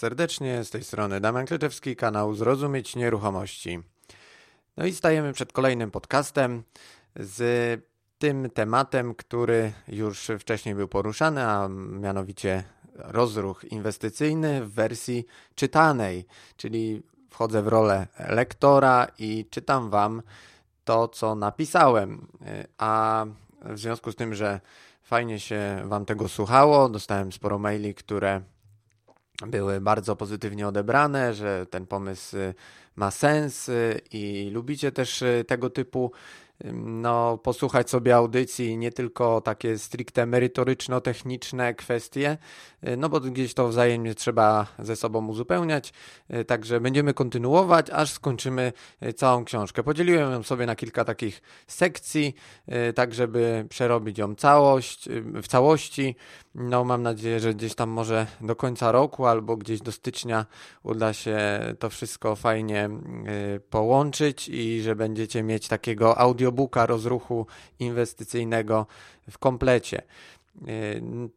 Serdecznie, z tej strony Damian Kleczewski, kanał Zrozumieć Nieruchomości. No i stajemy przed kolejnym podcastem z tym tematem, który już wcześniej był poruszany, a mianowicie rozruch inwestycyjny w wersji czytanej, czyli wchodzę w rolę lektora i czytam Wam to, co napisałem. A w związku z tym, że fajnie się Wam tego słuchało, dostałem sporo maili, które były bardzo pozytywnie odebrane, że ten pomysł ma sens i lubicie też tego typu no, posłuchać sobie audycji, nie tylko takie stricte merytoryczno-techniczne kwestie, no bo gdzieś to wzajemnie trzeba ze sobą uzupełniać. Także będziemy kontynuować, aż skończymy całą książkę. Podzieliłem ją sobie na kilka takich sekcji, tak żeby przerobić ją całość, w całości. No, mam nadzieję, że gdzieś tam może do końca roku albo gdzieś do stycznia uda się to wszystko fajnie połączyć i że będziecie mieć takiego audiobooka rozruchu inwestycyjnego w komplecie.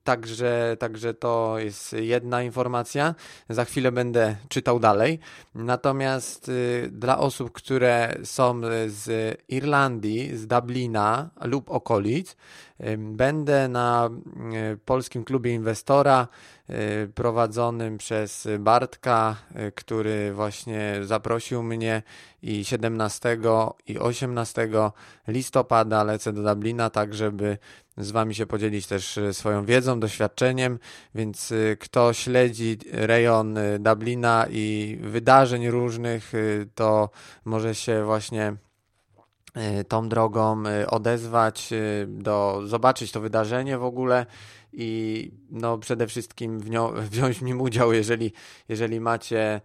Także, także to jest jedna informacja. Za chwilę będę czytał dalej. Natomiast dla osób, które są z Irlandii, z Dublina lub okolic, będę na polskim klubie inwestora prowadzonym przez Bartka, który właśnie zaprosił mnie i 17 i 18 listopada lecę do Dublina, tak żeby z Wami się podzielić też swoją wiedzą, doświadczeniem, więc kto śledzi rejon Dublina i wydarzeń różnych, to może się właśnie tą drogą odezwać, do, zobaczyć to wydarzenie w ogóle i no przede wszystkim wziąć w nim udział, jeżeli, jeżeli macie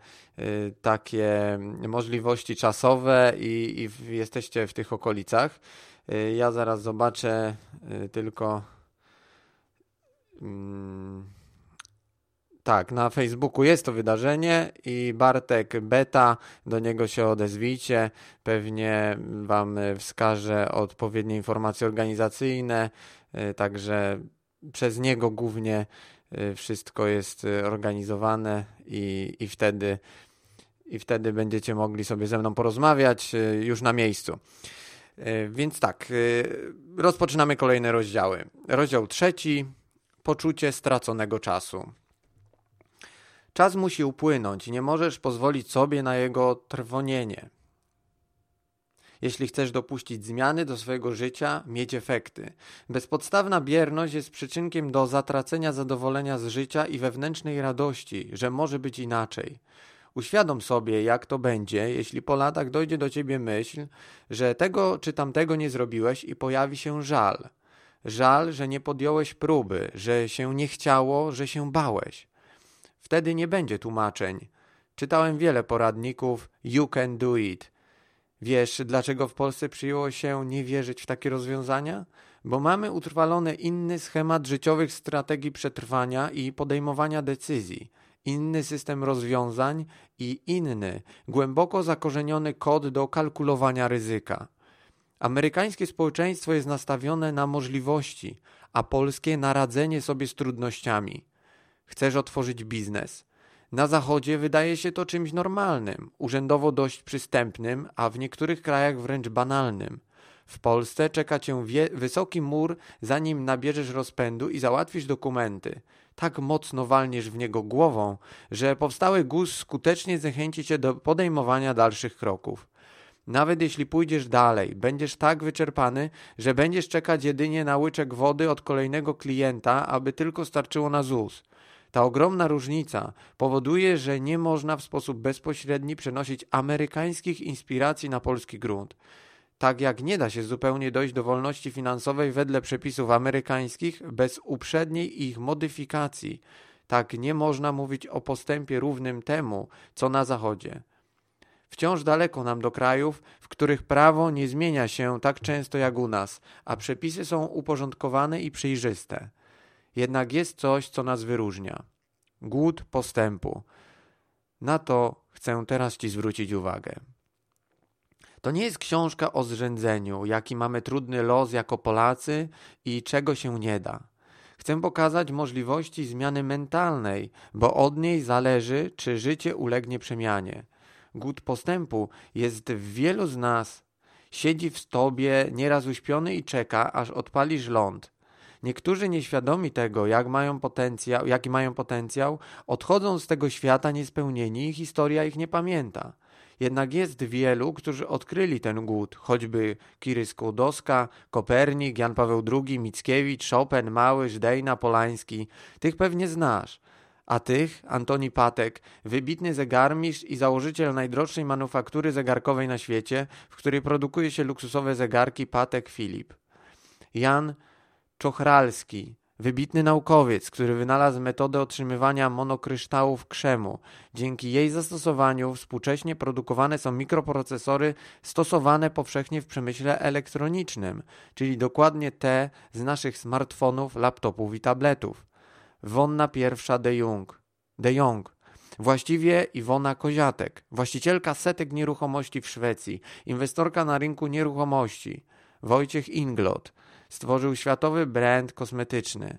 takie możliwości czasowe i, i jesteście w tych okolicach. Ja zaraz zobaczę tylko. Mm, tak, na Facebooku jest to wydarzenie i Bartek Beta, do niego się odezwijcie. Pewnie Wam wskaże odpowiednie informacje organizacyjne, także przez niego głównie wszystko jest organizowane i, i wtedy i wtedy będziecie mogli sobie ze mną porozmawiać już na miejscu. Więc tak, rozpoczynamy kolejne rozdziały. Rozdział trzeci: poczucie straconego czasu. Czas musi upłynąć i nie możesz pozwolić sobie na jego trwonienie. Jeśli chcesz dopuścić zmiany do swojego życia, mieć efekty. Bezpodstawna bierność jest przyczynkiem do zatracenia zadowolenia z życia i wewnętrznej radości, że może być inaczej. Uświadom sobie, jak to będzie, jeśli po latach dojdzie do ciebie myśl, że tego czy tamtego nie zrobiłeś i pojawi się żal. Żal, że nie podjąłeś próby, że się nie chciało, że się bałeś. Wtedy nie będzie tłumaczeń. Czytałem wiele poradników You can do it. Wiesz, dlaczego w Polsce przyjęło się nie wierzyć w takie rozwiązania? Bo mamy utrwalony inny schemat życiowych strategii przetrwania i podejmowania decyzji, inny system rozwiązań i inny, głęboko zakorzeniony kod do kalkulowania ryzyka. Amerykańskie społeczeństwo jest nastawione na możliwości, a polskie na radzenie sobie z trudnościami. Chcesz otworzyć biznes. Na zachodzie wydaje się to czymś normalnym, urzędowo dość przystępnym, a w niektórych krajach wręcz banalnym. W Polsce czeka cię wysoki mur, zanim nabierzesz rozpędu i załatwisz dokumenty. Tak mocno walniesz w niego głową, że powstały guz skutecznie zachęci cię do podejmowania dalszych kroków. Nawet jeśli pójdziesz dalej, będziesz tak wyczerpany, że będziesz czekać jedynie na łyczek wody od kolejnego klienta, aby tylko starczyło na ZUS. Ta ogromna różnica powoduje, że nie można w sposób bezpośredni przenosić amerykańskich inspiracji na polski grunt. Tak jak nie da się zupełnie dojść do wolności finansowej wedle przepisów amerykańskich bez uprzedniej ich modyfikacji, tak nie można mówić o postępie równym temu, co na Zachodzie. Wciąż daleko nam do krajów, w których prawo nie zmienia się tak często jak u nas, a przepisy są uporządkowane i przejrzyste. Jednak jest coś, co nas wyróżnia. Głód postępu. Na to chcę teraz Ci zwrócić uwagę. To nie jest książka o zrzędzeniu, jaki mamy trudny los jako Polacy i czego się nie da. Chcę pokazać możliwości zmiany mentalnej, bo od niej zależy, czy życie ulegnie przemianie. Głód postępu jest w wielu z nas. Siedzi w tobie, nieraz uśpiony i czeka, aż odpalisz ląd. Niektórzy nieświadomi tego, jak mają potencjał, jaki mają potencjał, odchodzą z tego świata niespełnieni i historia ich nie pamięta. Jednak jest wielu, którzy odkryli ten głód, choćby Kiry Skłodowska, Kopernik, Jan Paweł II, Mickiewicz, Chopin, Małysz, Dejna, Polański. Tych pewnie znasz. A tych Antoni Patek, wybitny zegarmistrz i założyciel najdroższej manufaktury zegarkowej na świecie, w której produkuje się luksusowe zegarki Patek Philip. Jan Czochralski, wybitny naukowiec, który wynalazł metodę otrzymywania monokryształów krzemu. Dzięki jej zastosowaniu współcześnie produkowane są mikroprocesory stosowane powszechnie w przemyśle elektronicznym, czyli dokładnie te z naszych smartfonów, laptopów i tabletów. Wonna pierwsza de Jong. De Jong. Właściwie Iwona Koziatek, właścicielka setek nieruchomości w Szwecji, inwestorka na rynku nieruchomości. Wojciech Inglot, stworzył światowy brand kosmetyczny.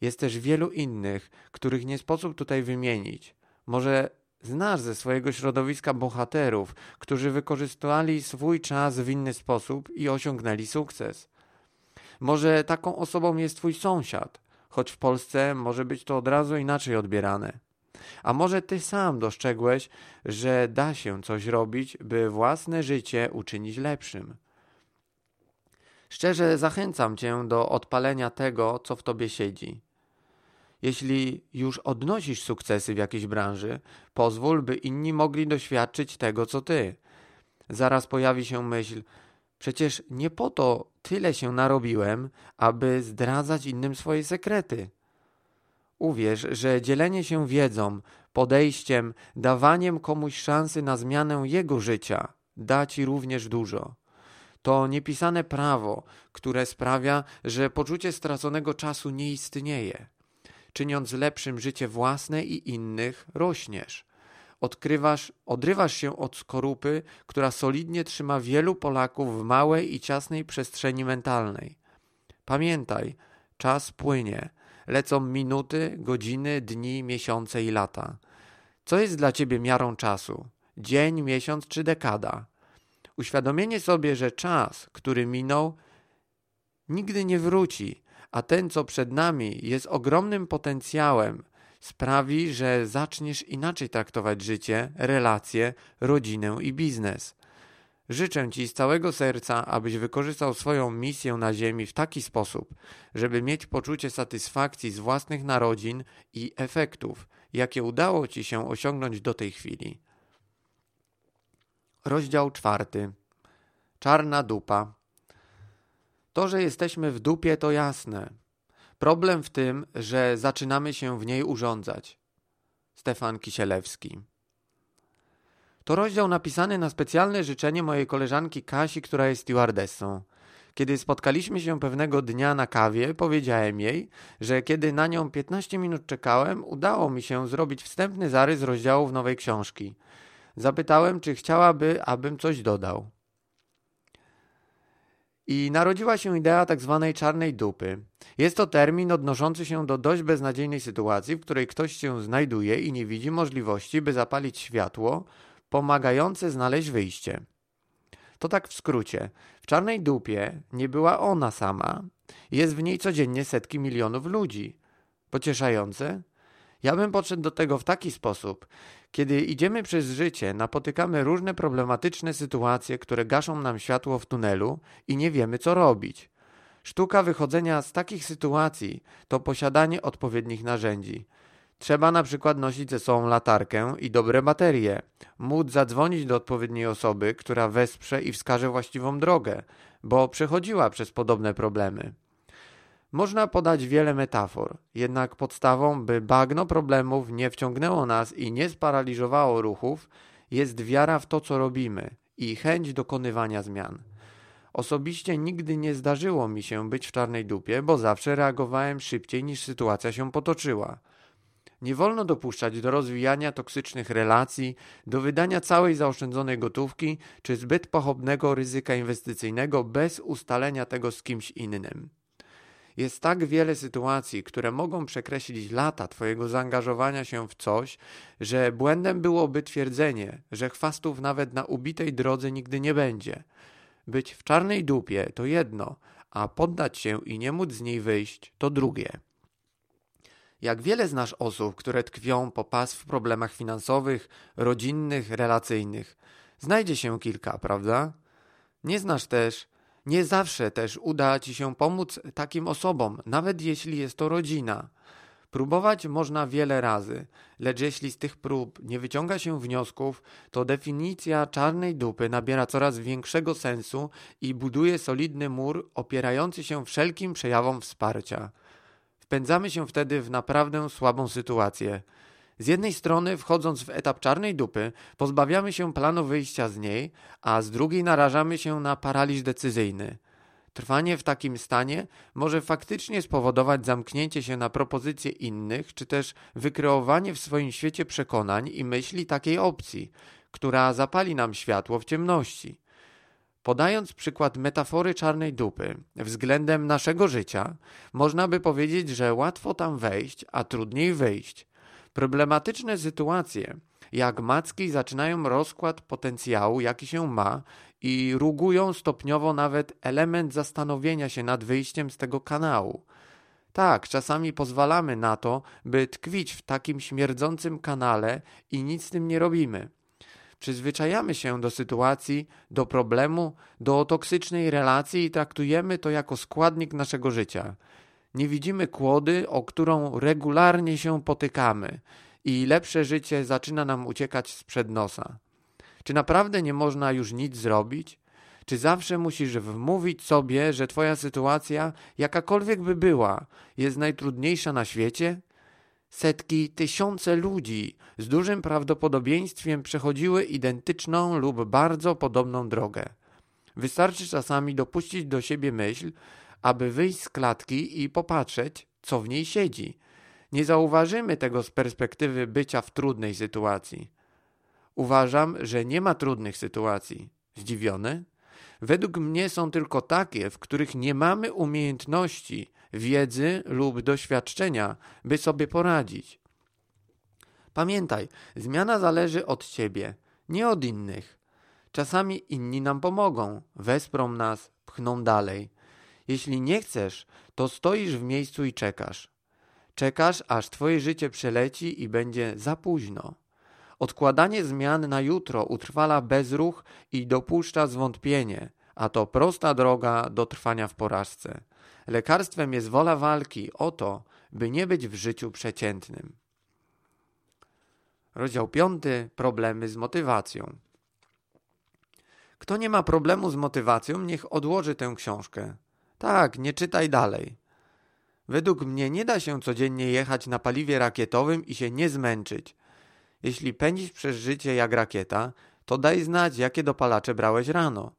Jest też wielu innych, których nie sposób tutaj wymienić. Może znasz ze swojego środowiska bohaterów, którzy wykorzystali swój czas w inny sposób i osiągnęli sukces. Może taką osobą jest twój sąsiad, choć w Polsce może być to od razu inaczej odbierane. A może ty sam dostrzegłeś, że da się coś robić, by własne życie uczynić lepszym. Szczerze zachęcam cię do odpalenia tego, co w tobie siedzi. Jeśli już odnosisz sukcesy w jakiejś branży, pozwól, by inni mogli doświadczyć tego, co ty. Zaraz pojawi się myśl, przecież nie po to tyle się narobiłem, aby zdradzać innym swoje sekrety. Uwierz, że dzielenie się wiedzą, podejściem, dawaniem komuś szansy na zmianę jego życia da ci również dużo. To niepisane prawo, które sprawia, że poczucie straconego czasu nie istnieje. Czyniąc lepszym życie własne i innych, rośniesz. Odkrywasz, odrywasz się od skorupy, która solidnie trzyma wielu Polaków w małej i ciasnej przestrzeni mentalnej. Pamiętaj, czas płynie. Lecą minuty, godziny, dni, miesiące i lata. Co jest dla ciebie miarą czasu? Dzień, miesiąc czy dekada? Uświadomienie sobie, że czas, który minął, nigdy nie wróci, a ten, co przed nami, jest ogromnym potencjałem, sprawi, że zaczniesz inaczej traktować życie, relacje, rodzinę i biznes. Życzę Ci z całego serca, abyś wykorzystał swoją misję na Ziemi w taki sposób, żeby mieć poczucie satysfakcji z własnych narodzin i efektów, jakie udało Ci się osiągnąć do tej chwili. Rozdział czwarty. Czarna dupa. To, że jesteśmy w dupie, to jasne. Problem w tym, że zaczynamy się w niej urządzać. Stefan Kisielewski. To rozdział napisany na specjalne życzenie mojej koleżanki Kasi, która jest stewardessą. Kiedy spotkaliśmy się pewnego dnia na kawie, powiedziałem jej, że kiedy na nią 15 minut czekałem, udało mi się zrobić wstępny zarys rozdziałów nowej książki – Zapytałem, czy chciałaby, abym coś dodał. I narodziła się idea tak zwanej czarnej dupy. Jest to termin odnoszący się do dość beznadziejnej sytuacji, w której ktoś się znajduje i nie widzi możliwości, by zapalić światło, pomagające znaleźć wyjście. To tak w skrócie. W czarnej dupie nie była ona sama. Jest w niej codziennie setki milionów ludzi. Pocieszające? Ja bym podszedł do tego w taki sposób. Kiedy idziemy przez życie, napotykamy różne problematyczne sytuacje, które gaszą nam światło w tunelu i nie wiemy, co robić. Sztuka wychodzenia z takich sytuacji to posiadanie odpowiednich narzędzi. Trzeba na przykład nosić ze sobą latarkę i dobre baterie, móc zadzwonić do odpowiedniej osoby, która wesprze i wskaże właściwą drogę, bo przechodziła przez podobne problemy. Można podać wiele metafor, jednak podstawą, by bagno problemów nie wciągnęło nas i nie sparaliżowało ruchów, jest wiara w to, co robimy i chęć dokonywania zmian. Osobiście nigdy nie zdarzyło mi się być w czarnej dupie, bo zawsze reagowałem szybciej niż sytuacja się potoczyła. Nie wolno dopuszczać do rozwijania toksycznych relacji, do wydania całej zaoszczędzonej gotówki czy zbyt pochopnego ryzyka inwestycyjnego bez ustalenia tego z kimś innym. Jest tak wiele sytuacji, które mogą przekreślić lata Twojego zaangażowania się w coś, że błędem byłoby twierdzenie, że chwastów nawet na ubitej drodze nigdy nie będzie. Być w czarnej dupie to jedno, a poddać się i nie móc z niej wyjść to drugie. Jak wiele znasz osób, które tkwią po pas w problemach finansowych, rodzinnych, relacyjnych. Znajdzie się kilka, prawda? Nie znasz też, nie zawsze też uda ci się pomóc takim osobom, nawet jeśli jest to rodzina. Próbować można wiele razy, lecz jeśli z tych prób nie wyciąga się wniosków, to definicja czarnej dupy nabiera coraz większego sensu i buduje solidny mur opierający się wszelkim przejawom wsparcia. Wpędzamy się wtedy w naprawdę słabą sytuację. Z jednej strony, wchodząc w etap czarnej dupy, pozbawiamy się planu wyjścia z niej, a z drugiej narażamy się na paraliż decyzyjny. Trwanie w takim stanie może faktycznie spowodować zamknięcie się na propozycje innych, czy też wykreowanie w swoim świecie przekonań i myśli takiej opcji, która zapali nam światło w ciemności. Podając przykład metafory czarnej dupy względem naszego życia, można by powiedzieć, że łatwo tam wejść, a trudniej wyjść. Problematyczne sytuacje, jak macki, zaczynają rozkład potencjału, jaki się ma, i rugują stopniowo nawet element zastanowienia się nad wyjściem z tego kanału. Tak, czasami pozwalamy na to, by tkwić w takim śmierdzącym kanale i nic z tym nie robimy. Przyzwyczajamy się do sytuacji, do problemu, do toksycznej relacji i traktujemy to jako składnik naszego życia. Nie widzimy kłody, o którą regularnie się potykamy i lepsze życie zaczyna nam uciekać sprzed nosa. Czy naprawdę nie można już nic zrobić? Czy zawsze musisz wmówić sobie, że twoja sytuacja, jakakolwiek by była, jest najtrudniejsza na świecie? Setki, tysiące ludzi z dużym prawdopodobieństwem przechodziły identyczną lub bardzo podobną drogę. Wystarczy czasami dopuścić do siebie myśl, aby wyjść z klatki i popatrzeć, co w niej siedzi. Nie zauważymy tego z perspektywy bycia w trudnej sytuacji. Uważam, że nie ma trudnych sytuacji. Zdziwiony? Według mnie są tylko takie, w których nie mamy umiejętności, wiedzy lub doświadczenia, by sobie poradzić. Pamiętaj, zmiana zależy od ciebie, nie od innych. Czasami inni nam pomogą, wesprą nas, pchną dalej. Jeśli nie chcesz, to stoisz w miejscu i czekasz. Czekasz, aż twoje życie przeleci i będzie za późno. Odkładanie zmian na jutro utrwala bezruch i dopuszcza zwątpienie, a to prosta droga do trwania w porażce. Lekarstwem jest wola walki o to, by nie być w życiu przeciętnym. Rozdział 5. Problemy z motywacją. Kto nie ma problemu z motywacją, niech odłoży tę książkę. Tak, nie czytaj dalej. Według mnie nie da się codziennie jechać na paliwie rakietowym i się nie zmęczyć. Jeśli pędzisz przez życie jak rakieta, to daj znać, jakie dopalacze brałeś rano.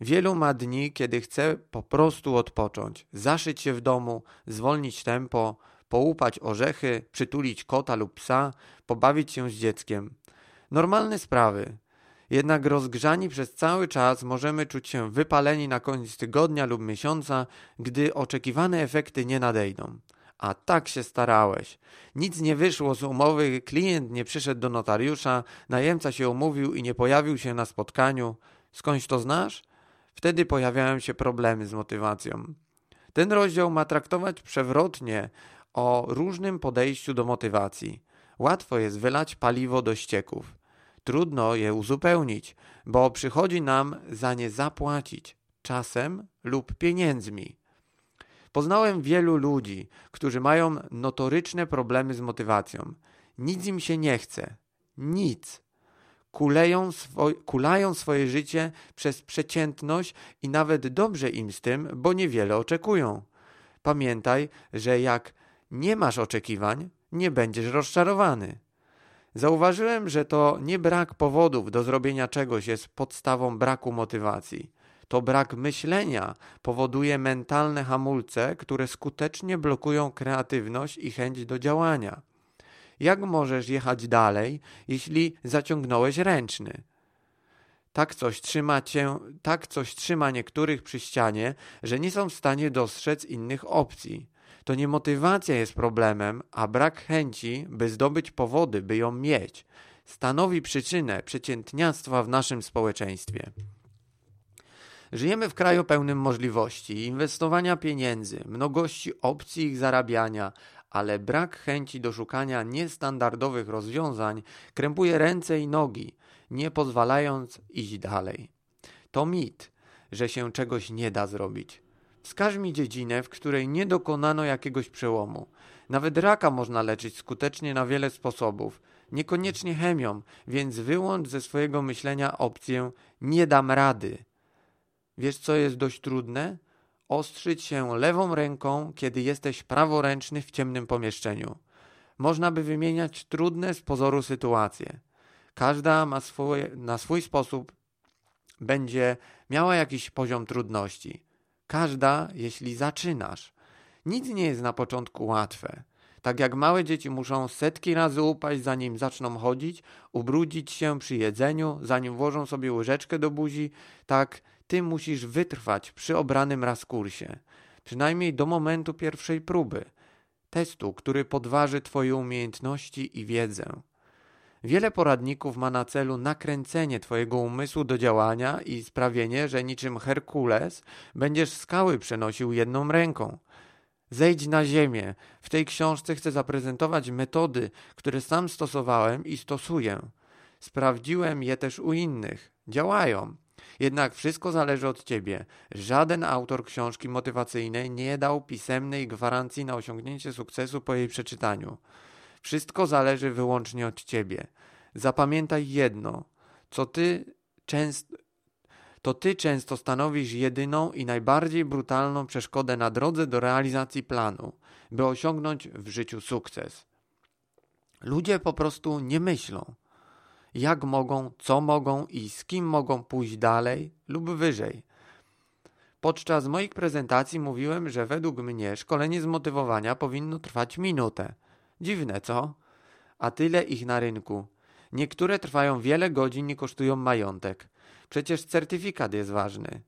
Wielu ma dni, kiedy chce po prostu odpocząć, zaszyć się w domu, zwolnić tempo, połupać orzechy, przytulić kota lub psa, pobawić się z dzieckiem. Normalne sprawy. Jednak rozgrzani przez cały czas możemy czuć się wypaleni na koniec tygodnia lub miesiąca, gdy oczekiwane efekty nie nadejdą. A tak się starałeś. Nic nie wyszło z umowy, klient nie przyszedł do notariusza, najemca się umówił i nie pojawił się na spotkaniu. Skądś to znasz? Wtedy pojawiają się problemy z motywacją. Ten rozdział ma traktować przewrotnie o różnym podejściu do motywacji. Łatwo jest wylać paliwo do ścieków. Trudno je uzupełnić, bo przychodzi nam za nie zapłacić czasem lub pieniędzmi. Poznałem wielu ludzi, którzy mają notoryczne problemy z motywacją. Nic im się nie chce. Nic. Kuleją swo kulają swoje życie przez przeciętność i nawet dobrze im z tym, bo niewiele oczekują. Pamiętaj, że jak nie masz oczekiwań, nie będziesz rozczarowany. Zauważyłem, że to nie brak powodów do zrobienia czegoś jest podstawą braku motywacji. To brak myślenia powoduje mentalne hamulce, które skutecznie blokują kreatywność i chęć do działania. Jak możesz jechać dalej, jeśli zaciągnąłeś ręczny? Tak coś trzyma cię, tak coś trzyma niektórych przy ścianie, że nie są w stanie dostrzec innych opcji. To nie motywacja jest problemem, a brak chęci, by zdobyć powody, by ją mieć, stanowi przyczynę przeciętniactwa w naszym społeczeństwie. Żyjemy w kraju pełnym możliwości, inwestowania pieniędzy, mnogości opcji ich zarabiania, ale brak chęci do szukania niestandardowych rozwiązań krępuje ręce i nogi, nie pozwalając iść dalej. To mit, że się czegoś nie da zrobić. Wskaż mi dziedzinę, w której nie dokonano jakiegoś przełomu. Nawet raka można leczyć skutecznie na wiele sposobów, niekoniecznie chemią, więc wyłącz ze swojego myślenia opcję nie dam rady. Wiesz, co jest dość trudne? Ostrzyć się lewą ręką, kiedy jesteś praworęczny w ciemnym pomieszczeniu. Można by wymieniać trudne z pozoru sytuacje. Każda ma swoje, na swój sposób będzie miała jakiś poziom trudności. Każda, jeśli zaczynasz. Nic nie jest na początku łatwe. Tak jak małe dzieci muszą setki razy upaść, zanim zaczną chodzić, ubrudzić się przy jedzeniu, zanim włożą sobie łyżeczkę do buzi, tak ty musisz wytrwać przy obranym raz kursie. Przynajmniej do momentu pierwszej próby. Testu, który podważy twoje umiejętności i wiedzę. Wiele poradników ma na celu nakręcenie Twojego umysłu do działania i sprawienie, że niczym Herkules będziesz skały przenosił jedną ręką. Zejdź na ziemię. W tej książce chcę zaprezentować metody, które sam stosowałem i stosuję. Sprawdziłem je też u innych. Działają. Jednak wszystko zależy od ciebie. Żaden autor książki motywacyjnej nie dał pisemnej gwarancji na osiągnięcie sukcesu po jej przeczytaniu. Wszystko zależy wyłącznie od ciebie. Zapamiętaj jedno, co ty często to ty często stanowisz jedyną i najbardziej brutalną przeszkodę na drodze do realizacji planu, by osiągnąć w życiu sukces. Ludzie po prostu nie myślą, jak mogą, co mogą i z kim mogą pójść dalej lub wyżej. Podczas moich prezentacji mówiłem, że według mnie szkolenie zmotywowania powinno trwać minutę. Dziwne, co? A tyle ich na rynku. Niektóre trwają wiele godzin i kosztują majątek. Przecież certyfikat jest ważny.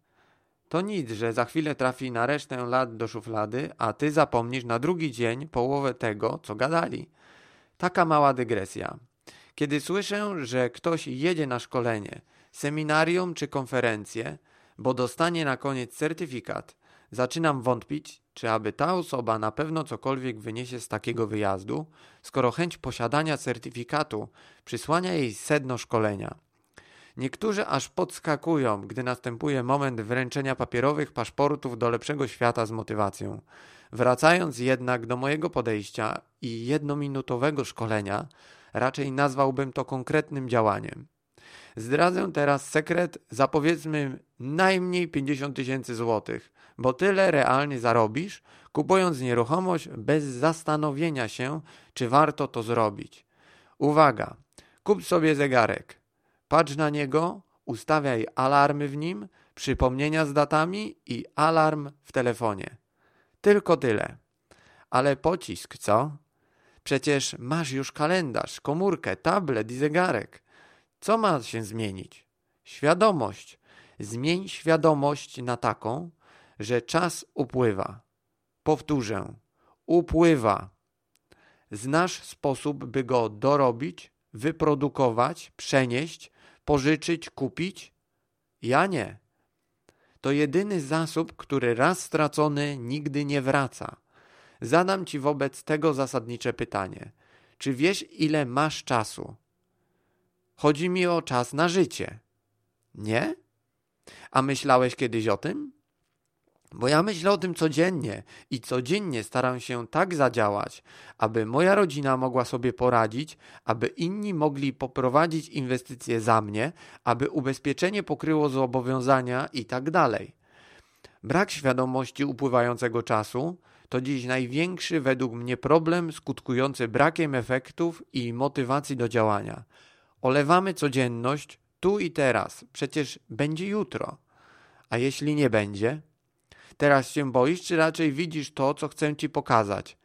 To nic, że za chwilę trafi na resztę lat do szuflady, a ty zapomnisz na drugi dzień połowę tego, co gadali. Taka mała dygresja. Kiedy słyszę, że ktoś jedzie na szkolenie, seminarium czy konferencję, bo dostanie na koniec certyfikat, zaczynam wątpić, czy aby ta osoba na pewno cokolwiek wyniesie z takiego wyjazdu, skoro chęć posiadania certyfikatu przysłania jej sedno szkolenia. Niektórzy aż podskakują, gdy następuje moment wręczenia papierowych paszportów do lepszego świata z motywacją. Wracając jednak do mojego podejścia i jednominutowego szkolenia, raczej nazwałbym to konkretnym działaniem. Zdradzę teraz sekret za powiedzmy najmniej 50 tysięcy złotych, bo tyle realnie zarobisz, kupując nieruchomość bez zastanowienia się, czy warto to zrobić. Uwaga, kup sobie zegarek, patrz na niego, ustawiaj alarmy w nim, przypomnienia z datami i alarm w telefonie. Tylko tyle. Ale pocisk, co? Przecież masz już kalendarz, komórkę, tablet i zegarek. Co ma się zmienić? Świadomość. Zmień świadomość na taką, że czas upływa. Powtórzę, upływa. Znasz sposób, by go dorobić, wyprodukować, przenieść, pożyczyć, kupić? Ja nie. To jedyny zasób, który raz stracony nigdy nie wraca. Zadam ci wobec tego zasadnicze pytanie. Czy wiesz, ile masz czasu? Chodzi mi o czas na życie. Nie? A myślałeś kiedyś o tym? Bo ja myślę o tym codziennie i codziennie staram się tak zadziałać, aby moja rodzina mogła sobie poradzić, aby inni mogli poprowadzić inwestycje za mnie, aby ubezpieczenie pokryło zobowiązania i tak dalej. Brak świadomości upływającego czasu to dziś największy według mnie problem skutkujący brakiem efektów i motywacji do działania. Olewamy codzienność tu i teraz, przecież będzie jutro. A jeśli nie będzie? Teraz się boisz, czy raczej widzisz to, co chcę ci pokazać?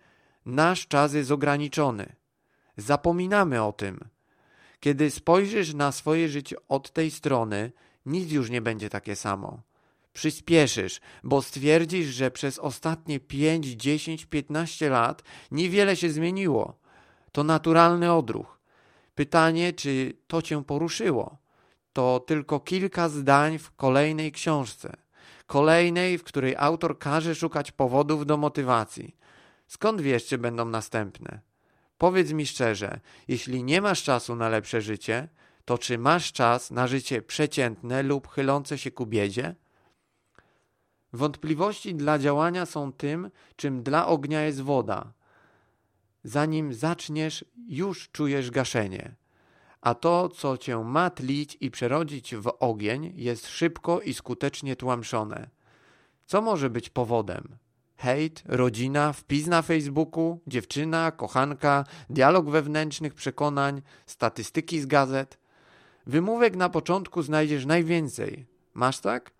Nasz czas jest ograniczony. Zapominamy o tym. Kiedy spojrzysz na swoje życie od tej strony, nic już nie będzie takie samo. Przyspieszysz, bo stwierdzisz, że przez ostatnie 5, 10, 15 lat niewiele się zmieniło. To naturalny odruch. Pytanie, czy to cię poruszyło? To tylko kilka zdań w kolejnej książce. Kolejnej, w której autor każe szukać powodów do motywacji. Skąd wiesz, czy będą następne? Powiedz mi szczerze, jeśli nie masz czasu na lepsze życie, to czy masz czas na życie przeciętne lub chylące się ku biedzie? Wątpliwości dla działania są tym, czym dla ognia jest woda. Zanim zaczniesz, już czujesz gaszenie. A to, co cię ma tlić i przerodzić w ogień, jest szybko i skutecznie tłamszone. Co może być powodem? hejt, rodzina, wpis na Facebooku, dziewczyna, kochanka, dialog wewnętrznych przekonań, statystyki z gazet. Wymówek na początku znajdziesz najwięcej. Masz tak?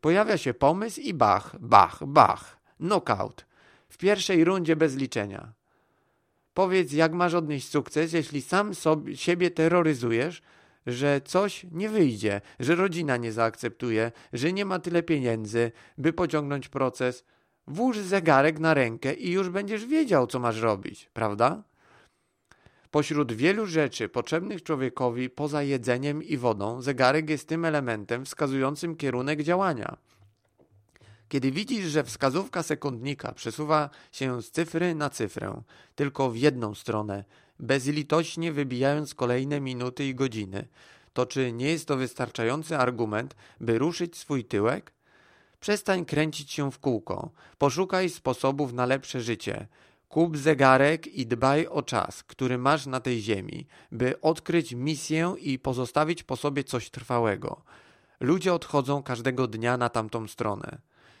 Pojawia się pomysł i bach, bach, bach. Knockout. W pierwszej rundzie bez liczenia. Powiedz, jak masz odnieść sukces, jeśli sam sobie, siebie terroryzujesz, że coś nie wyjdzie, że rodzina nie zaakceptuje, że nie ma tyle pieniędzy, by pociągnąć proces – Włóż zegarek na rękę i już będziesz wiedział, co masz robić, prawda? Pośród wielu rzeczy potrzebnych człowiekowi poza jedzeniem i wodą, zegarek jest tym elementem wskazującym kierunek działania. Kiedy widzisz, że wskazówka sekundnika przesuwa się z cyfry na cyfrę, tylko w jedną stronę, bezlitośnie wybijając kolejne minuty i godziny, to czy nie jest to wystarczający argument, by ruszyć swój tyłek? Przestań kręcić się w kółko. Poszukaj sposobów na lepsze życie. Kup zegarek i dbaj o czas, który masz na tej ziemi, by odkryć misję i pozostawić po sobie coś trwałego. Ludzie odchodzą każdego dnia na tamtą stronę.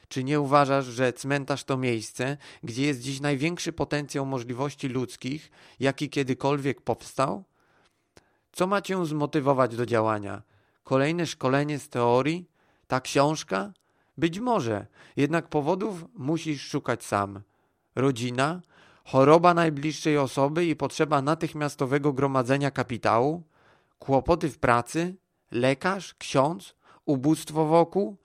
Czy nie uważasz, że cmentarz to miejsce, gdzie jest dziś największy potencjał możliwości ludzkich, jaki kiedykolwiek powstał? Co ma cię zmotywować do działania? Kolejne szkolenie z teorii? Ta książka? Być może, jednak powodów musisz szukać sam. Rodzina, choroba najbliższej osoby i potrzeba natychmiastowego gromadzenia kapitału, kłopoty w pracy, lekarz, ksiądz, ubóstwo wokół,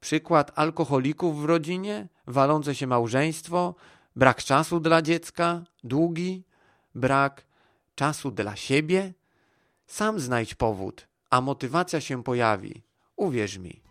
przykład alkoholików w rodzinie, walące się małżeństwo, brak czasu dla dziecka, długi, brak czasu dla siebie. Sam znajdź powód, a motywacja się pojawi. Uwierz mi.